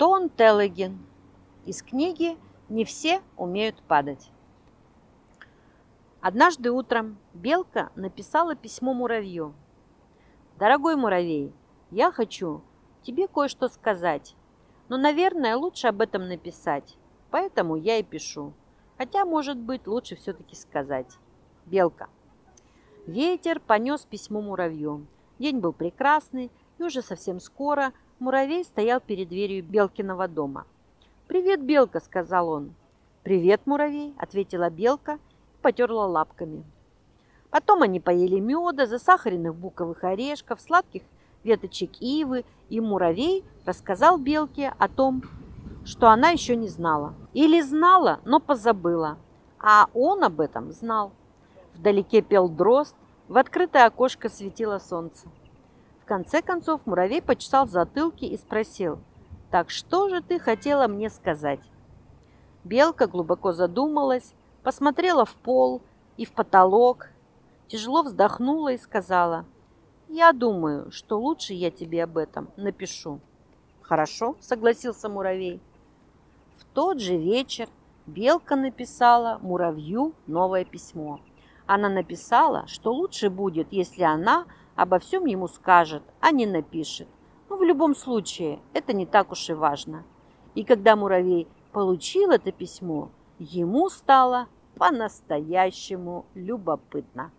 Антон Телегин из книги «Не все умеют падать». Однажды утром Белка написала письмо муравью. «Дорогой муравей, я хочу тебе кое-что сказать, но, наверное, лучше об этом написать, поэтому я и пишу. Хотя, может быть, лучше все-таки сказать. Белка». Ветер понес письмо муравью. День был прекрасный, и уже совсем скоро – Муравей стоял перед дверью Белкиного дома. «Привет, Белка!» – сказал он. «Привет, муравей!» – ответила Белка и потерла лапками. Потом они поели меда, засахаренных буковых орешков, сладких веточек ивы, и муравей рассказал Белке о том, что она еще не знала. Или знала, но позабыла. А он об этом знал. Вдалеке пел дрозд, в открытое окошко светило солнце конце концов муравей почесал в затылке и спросил, «Так что же ты хотела мне сказать?» Белка глубоко задумалась, посмотрела в пол и в потолок, тяжело вздохнула и сказала, «Я думаю, что лучше я тебе об этом напишу». «Хорошо», — согласился муравей. В тот же вечер Белка написала муравью новое письмо. Она написала, что лучше будет, если она обо всем ему скажет, а не напишет. Но в любом случае это не так уж и важно. И когда муравей получил это письмо, ему стало по-настоящему любопытно.